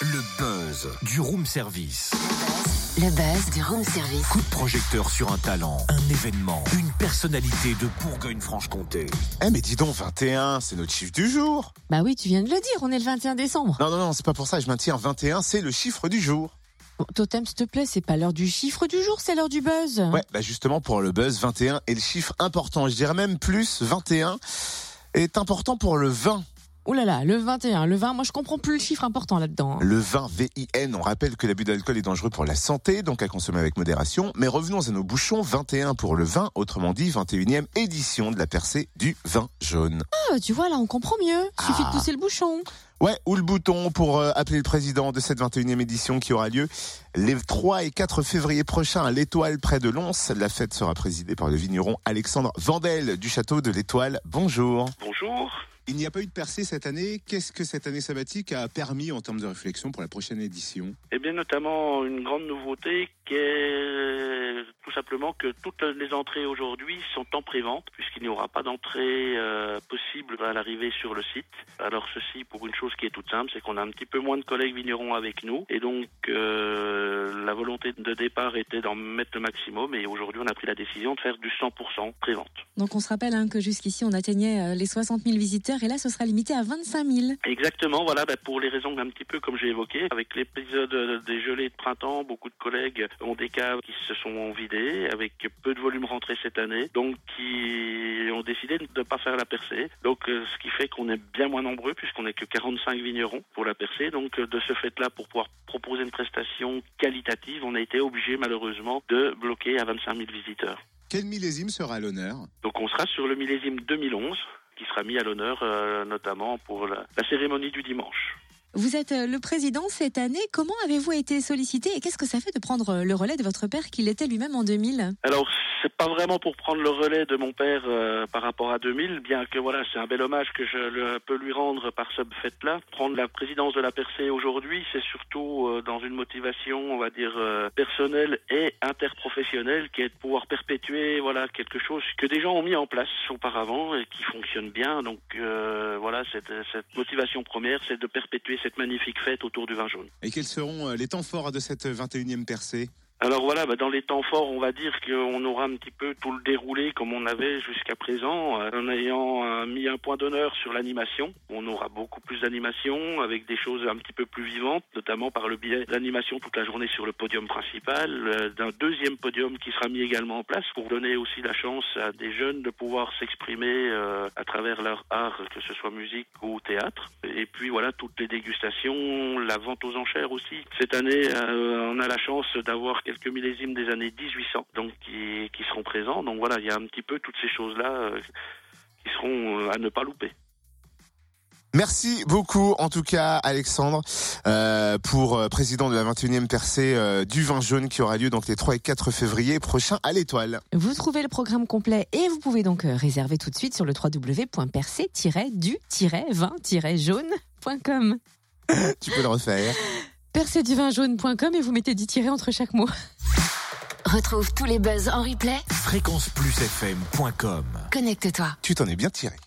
Le buzz du room service. Le buzz du room service. Coup de projecteur sur un talent, un événement, une personnalité de Bourgogne-Franche-Comté. Eh mais dis donc, 21, c'est notre chiffre du jour. Bah oui, tu viens de le dire, on est le 21 décembre. Non, non, non, c'est pas pour ça, je maintiens 21, c'est le chiffre du jour. Bon, Totem, s'il te plaît, c'est pas l'heure du chiffre du jour, c'est l'heure du buzz. Ouais, bah justement pour le buzz, 21 est le chiffre important, je dirais même plus, 21 est important pour le vin. Ouh là là, le 21, le 20, moi je comprends plus le chiffre important là-dedans. hein. Le vin VIN, on rappelle que l'abus d'alcool est dangereux pour la santé, donc à consommer avec modération. Mais revenons à nos bouchons, 21 pour le vin, autrement dit 21e édition de la percée du vin jaune. Ah, tu vois, là on comprend mieux. Suffit Ah. de pousser le bouchon. Ouais, ou le bouton pour euh, appeler le président de cette 21e édition qui aura lieu les 3 et 4 février prochains à l'Étoile près de Lons. La fête sera présidée par le vigneron Alexandre Vandel du château de l'Étoile. Bonjour. Bonjour. Il n'y a pas eu de percée cette année. Qu'est-ce que cette année sabbatique a permis en termes de réflexion pour la prochaine édition? Eh bien, notamment une grande nouveauté qui est tout simplement que toutes les entrées aujourd'hui sont en prévente, puisqu'il n'y aura pas d'entrée euh, possible à l'arrivée sur le site. Alors ceci pour une chose qui est toute simple, c'est qu'on a un petit peu moins de collègues vignerons avec nous, et donc euh, la volonté de départ était d'en mettre le maximum, et aujourd'hui on a pris la décision de faire du 100% prévente. Donc on se rappelle hein, que jusqu'ici on atteignait euh, les 60 000 visiteurs et là ce sera limité à 25 000. Exactement, voilà, bah, pour les raisons un petit peu comme j'ai évoqué, avec l'épisode des gelées de printemps, beaucoup de collègues ont des caves qui se sont vidées, avec peu de volume rentré cette année, donc qui ont décidé de ne pas faire la percée. Donc euh, ce qui fait qu'on est bien moins nombreux, puisqu'on n'est que 45 vignerons pour la percée. Donc euh, de ce fait-là, pour pouvoir proposer une prestation qualitative, on a été obligé malheureusement de bloquer à 25 000 visiteurs. Quel millésime sera à l'honneur? Donc on sera sur le millésime 2011, qui sera mis à l'honneur euh, notamment pour la- la cérémonie du dimanche. Vous êtes euh, le président cette année. Comment avez-vous été sollicité et qu'est-ce que ça fait de prendre euh, le relais de votre père qui l'était lui-même en 2000 Alors, c'est pas vraiment pour prendre le relais de mon père euh, par rapport à 2000, bien que voilà, c'est un bel hommage que je peux lui rendre par ce fait-là. Prendre la présidence de la Percée aujourd'hui, c'est surtout dans une motivation, on va dire, personnelle et interprofessionnelle, qui est de pouvoir perpétuer voilà quelque chose que des gens ont mis en place auparavant et qui fonctionne bien. Donc voilà, cette, cette motivation première, c'est de perpétuer cette magnifique fête autour du vin jaune. Et quels seront euh, les temps forts de cette 21e percée? Alors voilà, bah, dans les temps forts, on va dire qu'on aura un petit peu tout le déroulé comme on avait jusqu'à présent, euh, en ayant euh, mis un point d'honneur sur l'animation. On aura beaucoup plus d'animation avec des choses un petit peu plus vivantes, notamment par le biais d'animation toute la journée sur le podium principal, euh, d'un deuxième podium qui sera mis également en place pour donner aussi la chance à des jeunes de pouvoir s'exprimer à travers leur art, que ce soit musique ou théâtre. Et puis voilà, toutes les dégustations, la vente aux enchères aussi. Cette année, on a la chance d'avoir quelques millésimes des années 1800, donc qui, qui seront présents. Donc voilà, il y a un petit peu toutes ces choses-là euh, qui seront euh, à ne pas louper. Merci beaucoup, en tout cas, Alexandre, euh, pour euh, président de la 21e percée euh, du vin jaune qui aura lieu donc les 3 et 4 février prochains à l'Étoile. Vous trouvez le programme complet et vous pouvez donc réserver tout de suite sur le www.percé-du-jaune.com. Tu peux le refaire. Percé-du-vin-jaune.com et vous mettez 10 tirets entre chaque mot. Retrouve tous les buzz en replay. Fréquenceplusfm.com Connecte-toi. Tu t'en es bien tiré.